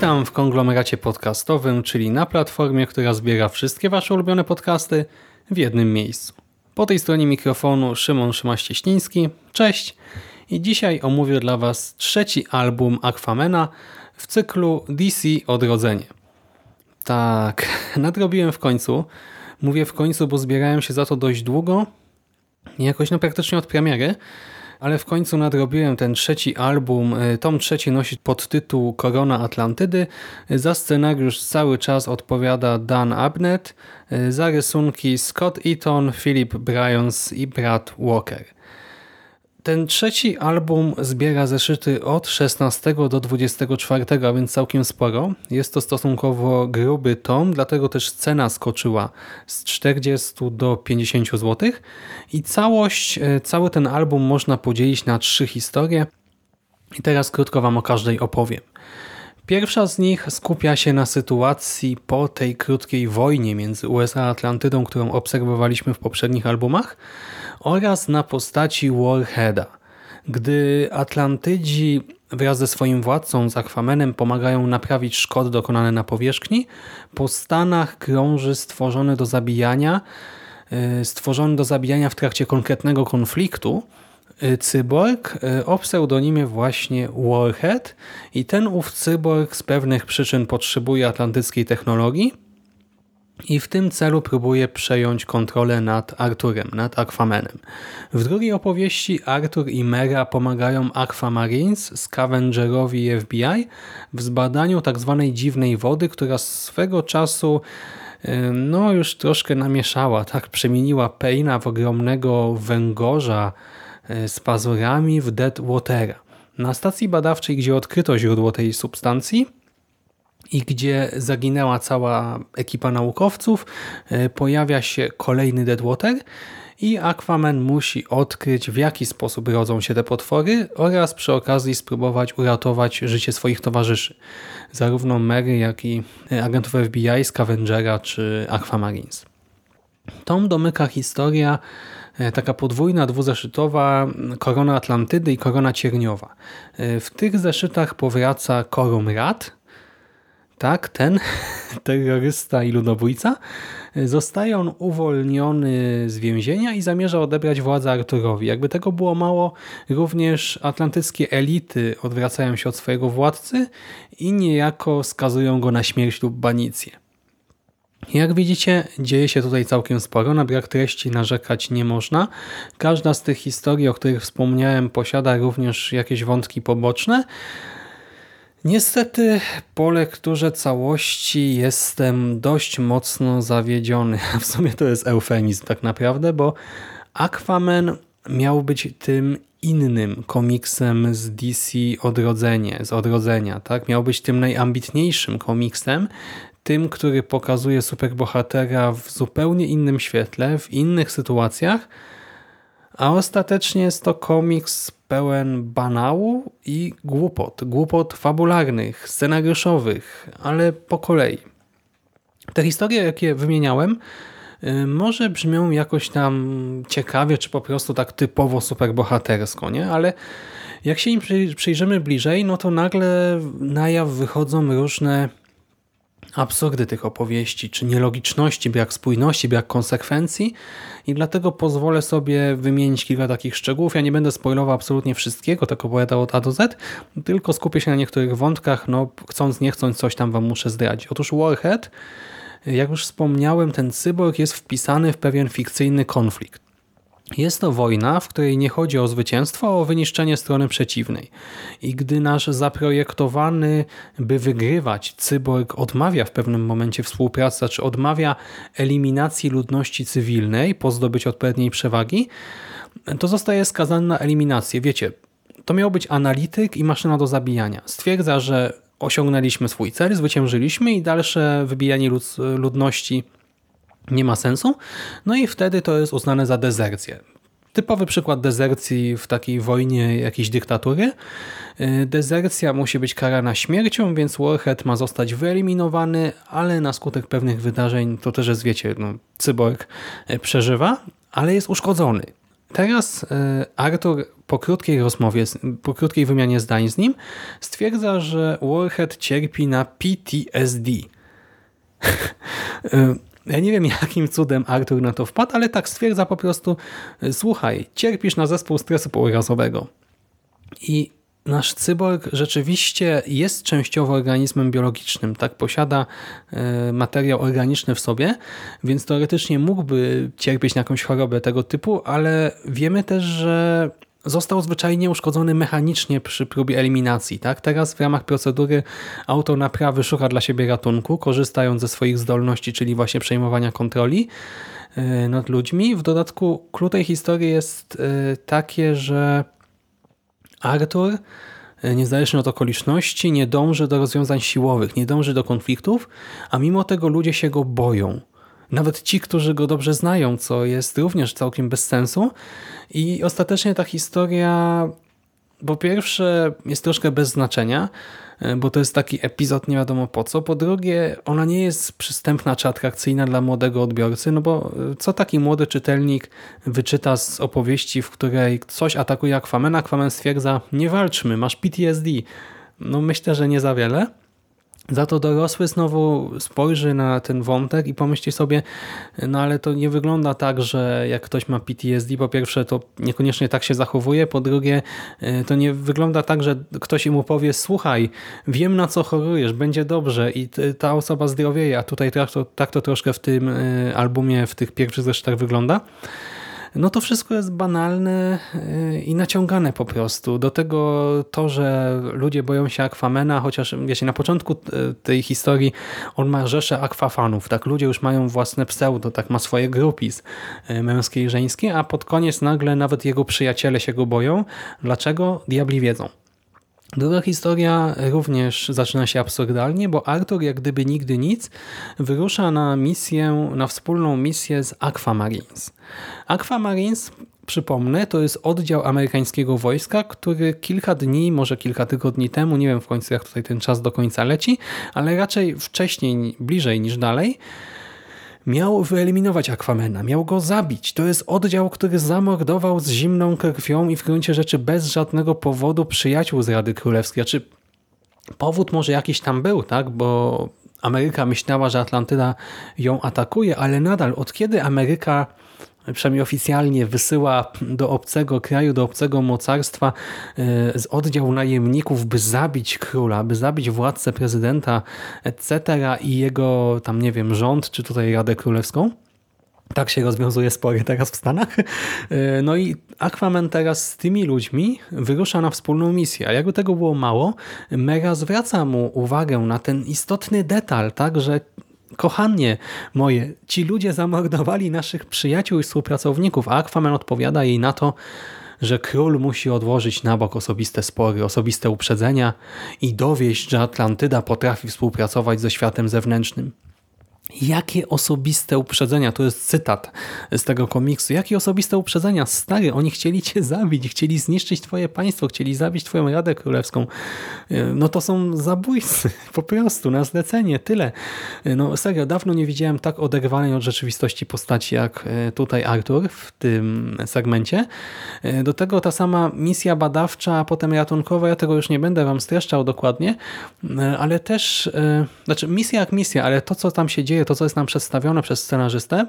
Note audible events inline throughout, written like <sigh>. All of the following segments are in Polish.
Witam w konglomeracie podcastowym, czyli na platformie, która zbiera wszystkie Wasze ulubione podcasty w jednym miejscu. Po tej stronie mikrofonu Szymon Szymaś-Cieśliński. Cześć! I dzisiaj omówię dla Was trzeci album Aquamena w cyklu DC Odrodzenie. Tak, <laughs> nadrobiłem w końcu. Mówię w końcu, bo zbierałem się za to dość długo. Jakoś no praktycznie od premiery ale w końcu nadrobiłem ten trzeci album. Y, tom trzeci nosi podtytuł Korona Atlantydy. Y, za scenariusz cały czas odpowiada Dan Abnett, y, za rysunki Scott Eaton, Philip Bryans i Brad Walker. Ten trzeci album zbiera zeszyty od 16 do 24, a więc całkiem sporo. Jest to stosunkowo gruby tom, dlatego też cena skoczyła z 40 do 50 zł. I całość, e, cały ten album można podzielić na trzy historie. I teraz krótko Wam o każdej opowiem. Pierwsza z nich skupia się na sytuacji po tej krótkiej wojnie między USA a Atlantydą, którą obserwowaliśmy w poprzednich albumach oraz na postaci Warheada. Gdy Atlantydzi wraz ze swoim władcą, z Aquamenem, pomagają naprawić szkody dokonane na powierzchni, po Stanach krąży stworzony do zabijania, e, stworzony do zabijania w trakcie konkretnego konfliktu, cyborg e, o pseudonimie właśnie Warhead i ten ów cyborg z pewnych przyczyn potrzebuje atlantyckiej technologii, i w tym celu próbuje przejąć kontrolę nad Arturem, nad Aquamenem. W drugiej opowieści Artur i Mera pomagają Aquamarines, Scavengerowi FBI w zbadaniu tzw. Tak dziwnej wody, która swego czasu no już troszkę namieszała, tak przemieniła Payna w ogromnego węgorza z pazurami w Dead Watera. Na stacji badawczej, gdzie odkryto źródło tej substancji, i gdzie zaginęła cała ekipa naukowców, e, pojawia się kolejny Deadwater i Aquaman musi odkryć w jaki sposób rodzą się te potwory oraz przy okazji spróbować uratować życie swoich towarzyszy. Zarówno Mary, jak i agentów FBI, Scavengera czy Aquamarines. Tom domyka historia e, taka podwójna, dwuzeszytowa Korona Atlantydy i Korona Cierniowa. E, w tych zeszytach powraca Korum Rad, tak, ten <laughs> terrorysta i ludobójca, zostaje on uwolniony z więzienia i zamierza odebrać władzę Arturowi. Jakby tego było mało, również atlantyckie elity odwracają się od swojego władcy i niejako skazują go na śmierć lub banicję. Jak widzicie, dzieje się tutaj całkiem sporo, na brak treści narzekać nie można. Każda z tych historii, o których wspomniałem, posiada również jakieś wątki poboczne, Niestety po lekturze całości jestem dość mocno zawiedziony. <laughs> W sumie to jest eufemizm tak naprawdę, bo Aquaman miał być tym innym komiksem z DC Odrodzenie, z Odrodzenia. Tak? Miał być tym najambitniejszym komiksem, tym, który pokazuje superbohatera w zupełnie innym świetle, w innych sytuacjach, a ostatecznie jest to komiks pełen banału i głupot. Głupot fabularnych, scenariuszowych, ale po kolei. Te historie, jakie wymieniałem, y, może brzmią jakoś tam ciekawie, czy po prostu tak typowo superbohatersko, nie? Ale jak się im przyjrzymy bliżej, no to nagle na jaw wychodzą różne absurdy tych opowieści, czy nielogiczności, brak spójności, brak konsekwencji i dlatego pozwolę sobie wymienić kilka takich szczegółów. Ja nie będę spoilował absolutnie wszystkiego, tak opowiadał od A do Z, tylko skupię się na niektórych wątkach, no chcąc nie chcąc coś tam wam muszę zdradzić. Otóż Warhead, jak już wspomniałem, ten cyborg jest wpisany w pewien fikcyjny konflikt. Jest to wojna, w której nie chodzi o zwycięstwo, a o wyniszczenie strony przeciwnej. I gdy nasz zaprojektowany, by wygrywać cyborg odmawia w pewnym momencie współpracy, czy odmawia eliminacji ludności cywilnej po zdobyciu odpowiedniej przewagi, to zostaje skazany na eliminację. Wiecie, to miał być analityk i maszyna do zabijania. Stwierdza, że osiągnęliśmy swój cel, zwyciężyliśmy i dalsze wybijanie lud ludności nie ma sensu. No i wtedy to jest uznane za dezercję. Typowy przykład dezercji w takiej wojnie jakiejś dyktatury. Y, dezercja musi być karana śmiercią, więc Warhead ma zostać wyeliminowany, ale na skutek pewnych wydarzeń, to też jest, wiecie, no, cyborg y, przeżywa, ale jest uszkodzony. Teraz y, Arthur po krótkiej rozmowie, po krótkiej wymianie zdań z nim stwierdza, że Warhead cierpi na PTSD. <laughs> Ja nie wiem, <laughs> jakim cudem Arthur na to wpadł, ale tak stwierdza po prostu, słuchaj, cierpisz na zespół stresu pourazowego. I nasz cyborg rzeczywiście jest częściowo organizmem biologicznym, tak posiada e, materiał organiczny w sobie, więc teoretycznie mógłby cierpieć na jakąś chorobę tego typu, ale wiemy też, że został zwyczajnie uszkodzony mechanicznie przy próbie eliminacji. Tak? Teraz w ramach procedury autor naprawy szuka dla siebie ratunku, korzystając ze swoich zdolności, czyli właśnie przejmowania kontroli e, nad ludźmi. W dodatku klucz tej historii jest e, takie, że Arthur e, niezależnie od okoliczności nie dąży do rozwiązań siłowych, nie dąży do konfliktów, a mimo tego ludzie się go boją. Nawet ci, którzy go dobrze znają, co jest również całkiem bez sensu. I ostatecznie ta historia po pierwsze jest troszkę bez znaczenia, e, bo to jest taki epizod nie wiadomo po co. Po drugie, ona nie jest przystępna czy atrakcyjna dla młodego odbiorcy, no bo e, co taki młody czytelnik wyczyta z opowieści, w której coś atakuje Aquaman, Aquaman stwierdza, nie walczmy, masz PTSD. No myślę, że nie za wiele. Za to dorosły znowu spojrzy na ten wątek i pomyśli sobie, no ale to nie wygląda tak, że jak ktoś ma PTSD, po pierwsze to niekoniecznie tak się zachowuje, po drugie e, to nie wygląda tak, że ktoś mu powie, słuchaj, wiem na co chorujesz, będzie dobrze i ta osoba zdrowieje, a tutaj tak to, tak to troszkę w tym e, albumie, w tych pierwszych zresztą wygląda no to wszystko jest banalne y, i naciągane po prostu. Do tego to, że ludzie boją się Aquamena, chociaż wiecie, na początku y, tej historii on ma rzesze akwafanów, tak? Ludzie już mają własne pseudo, tak? Ma swoje grupis y, męskie i żeńskie, a pod koniec nagle nawet jego przyjaciele się go boją. Dlaczego? Diabli wiedzą. Druga historia również zaczyna się absurdalnie, bo Arthur jak gdyby nigdy nic wyrusza na misję, na wspólną misję z Aquamarines. Aquamarines, przypomnę, to jest oddział amerykańskiego wojska, który kilka dni, może kilka tygodni temu, nie wiem w końcu jak tutaj ten czas do końca leci, ale raczej wcześniej, bliżej niż dalej, Miał wyeliminować Aquamena, miał go zabić. To jest oddział, który zamordował z zimną krwią i w gruncie rzeczy bez żadnego powodu przyjaciół z Rady Królewskiej. Znaczy, powód może jakiś tam był, tak? Bo Ameryka myślała, że Atlantyda ją atakuje, ale nadal od kiedy Ameryka przynajmniej oficjalnie wysyła do obcego kraju, do obcego mocarstwa e, z oddział najemników, by zabić króla, by zabić władcę prezydenta, etc. i jego tam, nie wiem, rząd, czy tutaj Radę Królewską. Tak się rozwiązuje spory teraz w Stanach. E, no i Aquaman teraz z tymi ludźmi wyrusza na wspólną misję. A jakby tego było mało, Mera zwraca mu uwagę na ten istotny detal, tak, że kochanie moje, ci ludzie zamordowali naszych przyjaciół i współpracowników, a Aquaman odpowiada jej na to, że król musi odłożyć na bok osobiste spory, osobiste uprzedzenia i dowieść, że Atlantyda potrafi współpracować ze światem zewnętrznym. Jakie osobiste uprzedzenia, to jest cytat z tego komiksu, jakie osobiste uprzedzenia, stary, oni chcieli cię zabić, chcieli zniszczyć twoje państwo, chcieli zabić twoją Radę Królewską. No to są zabójcy, <laughs> po prostu, na zlecenie, tyle. No serio, dawno nie widziałem tak oderwanej od rzeczywistości postaci jak e, tutaj Arthur w tym segmencie. Do tego ta sama misja badawcza, a potem ratunkowa, ja tego już nie będę wam streszczał dokładnie, ale też, znaczy misja jak misja, ale to co tam się dzieje dzieje, to co jest nam przedstawione przez scenarzystę,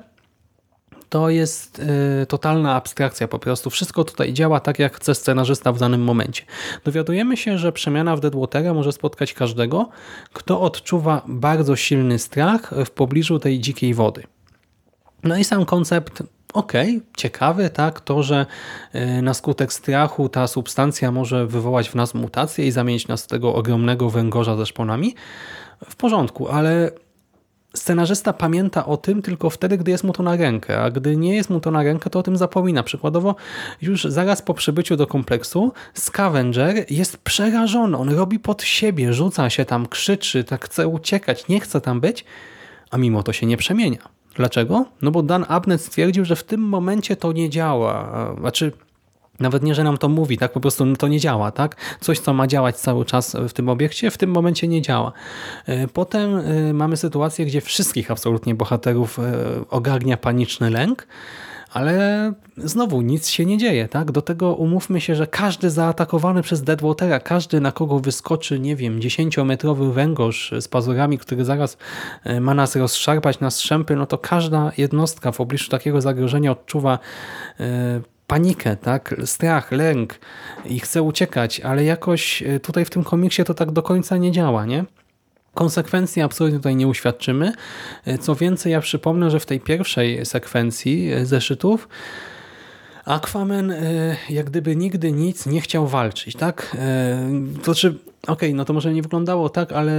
to jest y, totalna abstrakcja po prostu. Wszystko tutaj działa tak, jak chce scenarzysta w danym momencie. Dowiadujemy się, że przemiana w Deadwatera może spotkać każdego, kto odczuwa bardzo silny strach w pobliżu tej dzikiej wody. No i sam koncept ok, ciekawy, tak, to, że y, na skutek strachu ta substancja może wywołać w nas mutację i zamienić nas w tego ogromnego węgorza ze szponami, w porządku, ale scenarzysta pamięta o tym tylko wtedy, gdy jest mu to na rękę, a gdy nie jest mu to na rękę, to o tym zapomina. Przykładowo już zaraz po przybyciu do kompleksu Scavenger jest przerażony, on robi pod siebie, rzuca się tam, krzyczy, tak chce uciekać, nie chce tam być, a mimo to się nie przemienia. Dlaczego? No bo Dan Abnett stwierdził, że w tym momencie to nie działa. Znaczy, nawet nie, że nam to mówi, tak po prostu to nie działa, tak? Coś, co ma działać cały czas w tym obiekcie, w tym momencie nie działa. E, potem e, mamy sytuację, gdzie wszystkich absolutnie bohaterów e, ogarnia paniczny lęk, ale znowu nic się nie dzieje, tak? Do tego umówmy się, że każdy zaatakowany przez Deadwatera, każdy na kogo wyskoczy, nie wiem, 10-metrowy węgorz z pazurami, który zaraz ma nas rozszarpać na strzępy, no to każda jednostka w obliczu takiego zagrożenia odczuwa panikę, tak, strach, lęk i chce uciekać, ale jakoś e, tutaj w tym komiksie to tak do końca nie działa, nie? Konsekwencji absolutnie tutaj nie uświadczymy. E, co więcej, ja przypomnę, że w tej pierwszej sekwencji e, zeszytów Aquaman jak gdyby nigdy nic nie chciał walczyć, tak? To znaczy, okej, okay, no to może nie wyglądało tak, ale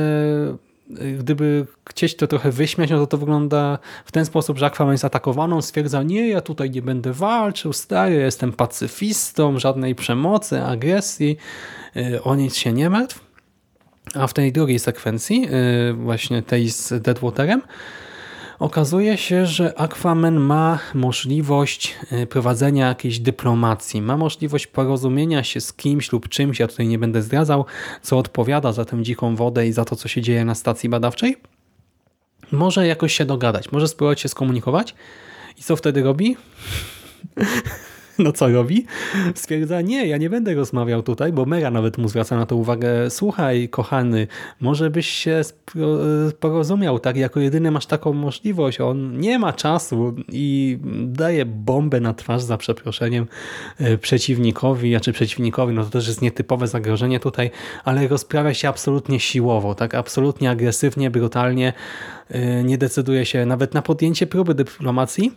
gdyby chcieć to trochę wyśmiać, no to to wygląda w ten sposób, że Aquaman jest atakowaną, stwierdza, nie, ja tutaj nie będę walczył, stary, jestem pacyfistą, żadnej przemocy, agresji, y, o nic się nie martw. A w tej drugiej sekwencji, y, właśnie tej z Deadwaterem, Okazuje się, że Aquaman ma możliwość e, prowadzenia jakiejś dyplomacji, ma możliwość porozumienia się z kimś lub czymś, ja tutaj nie będę zdradzał, co odpowiada za tę dziką wodę i za to, co się dzieje na stacji badawczej. Może jakoś się dogadać, może spróbować się skomunikować. I co wtedy robi? <laughs> <laughs> no co robi? Stwierdza, nie, ja nie będę rozmawiał tutaj, bo Mera nawet mu zwraca na to uwagę. Słuchaj, kochany, może byś się porozumiał, tak? Jako jedyny masz taką możliwość. On nie ma czasu i daje bombę na twarz za przeproszeniem e, przeciwnikowi, a czy przeciwnikowi, no to też jest nietypowe zagrożenie tutaj, ale rozprawia się absolutnie siłowo, tak? Absolutnie agresywnie, brutalnie, e, nie decyduje się nawet na podjęcie próby dyplomacji,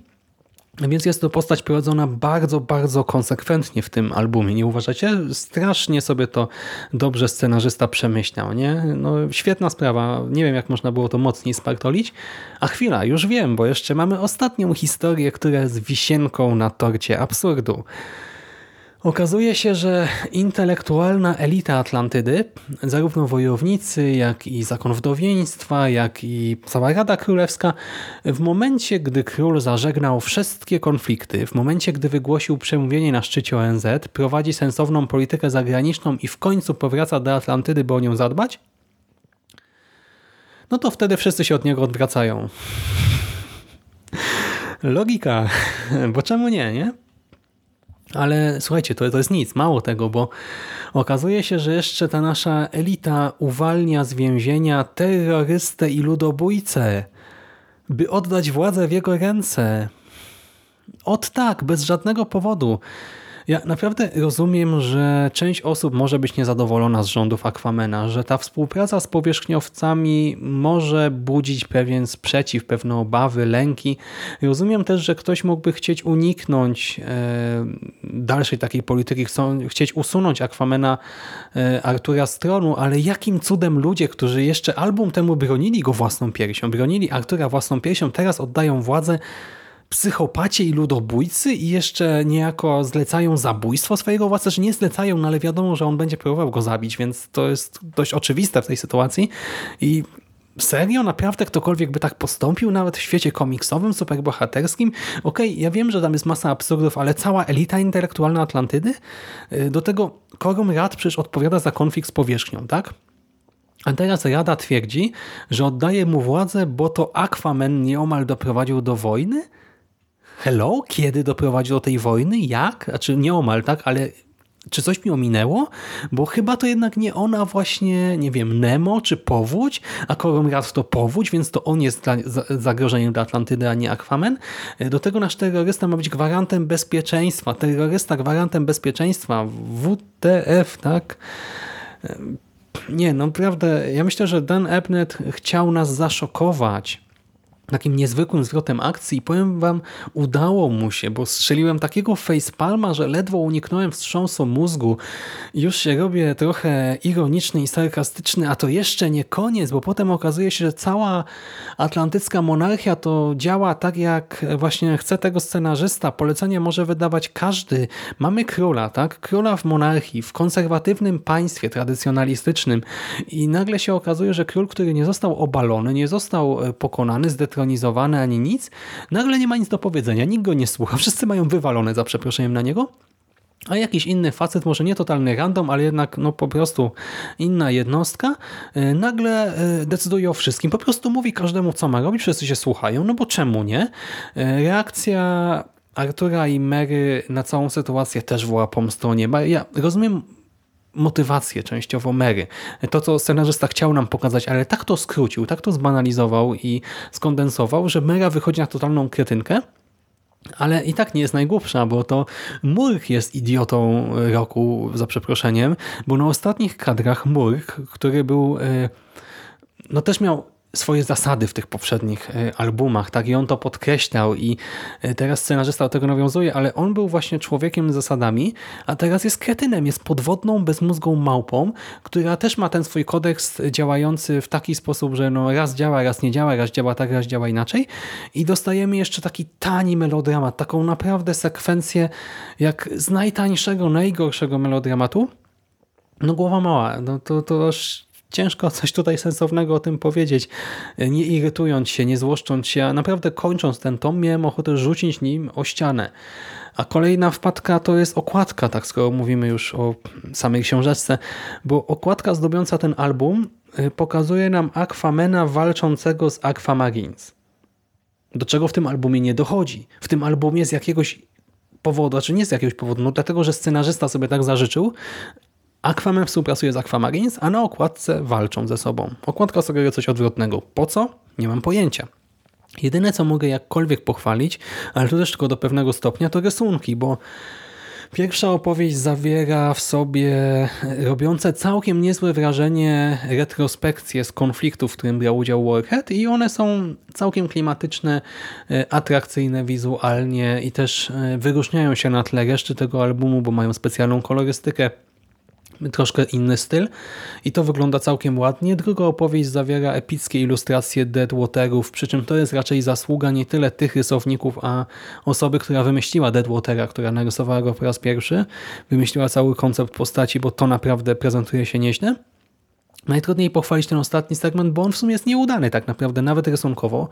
więc jest to postać prowadzona bardzo, bardzo konsekwentnie w tym albumie, nie uważacie? Strasznie sobie to dobrze scenarzysta przemyślał, nie? No świetna sprawa, nie wiem jak można było to mocniej spartolić. A chwila, już wiem, bo jeszcze mamy ostatnią historię, która jest wisienką na torcie absurdu. Okazuje się, że intelektualna elita Atlantydy, zarówno wojownicy, jak i zakon wdowieństwa, jak i cała Rada Królewska, w momencie, gdy król zażegnał wszystkie konflikty, w momencie, gdy wygłosił przemówienie na szczycie ONZ, prowadzi sensowną politykę zagraniczną i w końcu powraca do Atlantydy, by o nią zadbać, no to wtedy wszyscy się od niego odwracają. Logika, <laughs> bo czemu nie, nie? Ale słuchajcie, to, to jest nic, mało tego, bo okazuje się, że jeszcze ta nasza elita uwalnia z więzienia terrorystę i ludobójcę, by oddać władzę w jego ręce. Od tak, bez żadnego powodu. Ja naprawdę rozumiem, że część osób może być niezadowolona z rządów Aquamena, że ta współpraca z powierzchniowcami może budzić pewien sprzeciw, pewne obawy, lęki. Rozumiem też, że ktoś mógłby chcieć uniknąć e, dalszej takiej polityki, chcą chcieć usunąć Aquamena e, Artura z tronu, ale jakim cudem ludzie, którzy jeszcze album temu bronili go własną piersią, bronili Artura własną piersią, teraz oddają władzę psychopacie i ludobójcy i jeszcze niejako zlecają zabójstwo swojego władcy, że nie zlecają, no ale wiadomo, że on będzie próbował go zabić, więc to jest dość oczywiste w tej sytuacji i Serio? Naprawdę ktokolwiek by tak postąpił, nawet w świecie komiksowym, superbohaterskim? Okej, okay, ja wiem, że tam jest masa absurdów, ale cała elita intelektualna Atlantydy? Y, do tego Korum Rad przecież odpowiada za konflikt z powierzchnią, tak? A teraz Rada twierdzi, że oddaje mu władzę, bo to Aquaman nieomal doprowadził do wojny? Hello, kiedy doprowadził do tej wojny, jak? Znaczy nieomal, tak, ale czy coś mi ominęło? Bo chyba to jednak nie ona właśnie, nie wiem, Nemo czy Powódź, a Koromrat to Powódź, więc to on jest zagrożeniem dla Atlantydy, a nie Aquaman. Do tego nasz terrorysta ma być gwarantem bezpieczeństwa. Terrorysta gwarantem bezpieczeństwa. WTF, tak? Nie, no naprawdę, ja myślę, że Dan Ebnet chciał nas zaszokować takim niezwykłym zwrotem akcji i powiem wam, udało mu się, bo strzeliłem takiego facepalma, że ledwo uniknąłem wstrząsu mózgu. Już się robię trochę ironiczny i sarkastyczny, a to jeszcze nie koniec, bo potem okazuje się, że cała atlantycka monarchia to działa tak, jak właśnie chce tego scenarzysta. Polecenie może wydawać każdy. Mamy króla, tak? Króla w monarchii, w konserwatywnym państwie tradycjonalistycznym i nagle się okazuje, że król, który nie został obalony, nie został e, pokonany, zdetronizowany, zdetronizowany ani nic, nagle nie ma nic do powiedzenia, nikt go nie słucha, wszyscy mają wywalone za przeproszeniem na niego, a jakiś inny facet, może nie totalny random, ale jednak no po prostu inna jednostka, e, nagle e, decyduje o wszystkim. Po prostu mówi każdemu, co ma robić, wszyscy się słuchają, no bo czemu nie? E, reakcja Artura i Mary na całą sytuację też woła pomstą nieba. Ja rozumiem motywację częściowo Mary. To, co scenarzysta chciał nam pokazać, ale tak to skrócił, tak to zbanalizował i skondensował, że Mera wychodzi na totalną kretynkę, ale i tak nie jest najgłupsza, bo to Murk jest idiotą roku, za przeproszeniem, bo na ostatnich kadrach Murk, który był, e, no też miał swoje zasady w tych poprzednich e, albumach, tak? I on to podkreślał i e, teraz scenarzysta do tego nawiązuje, ale on był właśnie człowiekiem z zasadami, a teraz jest kretynem, jest podwodną, bezmózgą małpą, która też ma ten swój kodeks działający w taki sposób, że no raz działa, raz nie działa, raz działa tak, raz działa inaczej i dostajemy jeszcze taki tani melodramat, taką naprawdę sekwencję jak z najtańszego, najgorszego melodramatu, no głowa mała, no to, to aż ciężko coś tutaj sensownego o tym powiedzieć. Nie irytując się, nie złoszcząc się, a naprawdę kończąc ten tom, miałem ochotę rzucić nim o ścianę. A kolejna wpadka to jest okładka, tak skoro mówimy już o samej książeczce, bo okładka zdobiąca ten album y, pokazuje nam Aquamena walczącego z Aquamarines. Do czego w tym albumie nie dochodzi. W tym albumie z jakiegoś powodu, znaczy nie z jakiegoś powodu, no dlatego, że scenarzysta sobie tak zażyczył, Aquaman współpracuje z Aquamarines, a na okładce walczą ze sobą. Okładka sugeruje coś odwrotnego. Po co? Nie mam pojęcia. Jedyne, co mogę jakkolwiek pochwalić, ale to też tylko do pewnego stopnia, to rysunki, bo Pierwsza opowieść zawiera w sobie robiące całkiem niezłe wrażenie retrospekcje z konfliktów, w którym brał udział Warhead i one są całkiem klimatyczne, e, atrakcyjne wizualnie i też e, wyróżniają się na tle reszty tego albumu, bo mają specjalną kolorystykę troszkę inny styl i to wygląda całkiem ładnie. Druga opowieść zawiera epickie ilustracje Deadwaterów, przy czym to jest raczej zasługa nie tyle tych rysowników, a osoby, która wymyśliła Deadwatera, która narysowała go po raz pierwszy, wymyśliła cały koncept postaci, bo to naprawdę prezentuje się nieźle. Najtrudniej pochwalić ten ostatni segment, bo on w sumie jest nieudany tak naprawdę, nawet rysunkowo.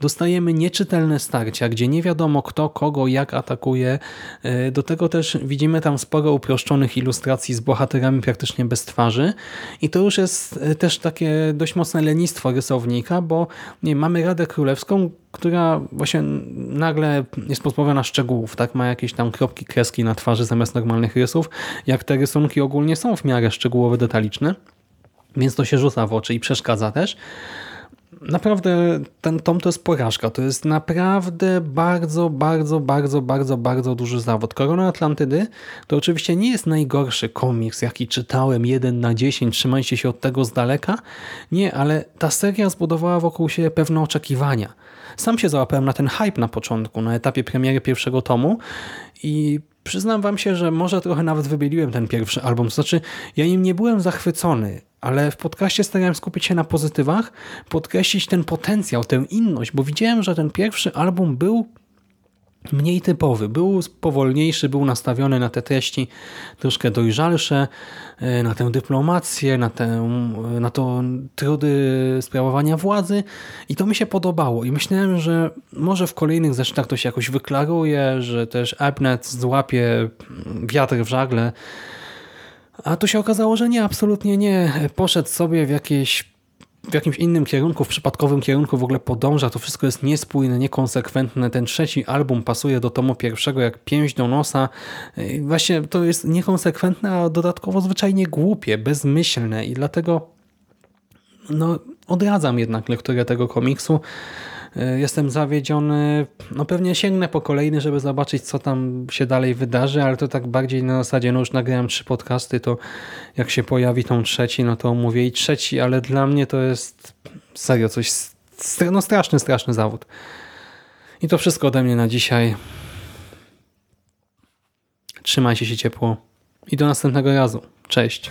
Dostajemy nieczytelne starcia, gdzie nie wiadomo kto, kogo, jak atakuje. E, do tego też widzimy tam sporo uproszczonych ilustracji z bohaterami praktycznie bez twarzy i to już jest e, też takie dość mocne lenistwo rysownika, bo nie, mamy Radę Królewską, która właśnie nagle jest pozbawiona szczegółów, tak? Ma jakieś tam kropki, kreski na twarzy zamiast normalnych rysów, jak te rysunki ogólnie są w miarę szczegółowe, detaliczne. Więc to się rzuca w oczy i przeszkadza też. Naprawdę ten tom to jest porażka. To jest naprawdę bardzo, bardzo, bardzo, bardzo, bardzo duży zawód. Korona Atlantydy to oczywiście nie jest najgorszy komiks, jaki czytałem, 1 na 10, trzymajcie się od tego z daleka. Nie, ale ta seria zbudowała wokół siebie pewne oczekiwania. Sam się załapałem na ten hype na początku, na etapie premiery pierwszego tomu i przyznam wam się, że może trochę nawet wybieliłem ten pierwszy album. To znaczy, ja nim nie byłem zachwycony ale w podcaście starałem skupić się na pozytywach, podkreślić ten potencjał, tę inność, bo widziałem, że ten pierwszy album był mniej typowy, był powolniejszy, był nastawiony na te treści troszkę dojrzalsze, e, na tę dyplomację, na, tę, na to trudy sprawowania władzy i to mi się podobało. I myślałem, że może w kolejnych zeszytach to się jakoś wyklaruje, że też Abnet złapie wiatr w żagle a tu się okazało, że nie, absolutnie nie. Poszedł sobie w jakieś w jakimś innym kierunku, w przypadkowym kierunku w ogóle podąża, to wszystko jest niespójne, niekonsekwentne. Ten trzeci album pasuje do tomu pierwszego jak pięść do nosa. Właśnie to jest niekonsekwentne, a dodatkowo zwyczajnie głupie, bezmyślne i dlatego no, odradzam jednak lekturę tego komiksu. E, jestem zawiedziony. No pewnie sięgnę po kolejny, żeby zobaczyć, co tam się dalej wydarzy, ale to tak bardziej na zasadzie, no już nagrałem trzy podcasty, to jak się pojawi tą trzeci, no to mówię i trzeci, ale dla mnie to jest serio coś No straszny, straszny zawód. I to wszystko ode mnie na dzisiaj. Trzymajcie się ciepło i do następnego razu. Cześć.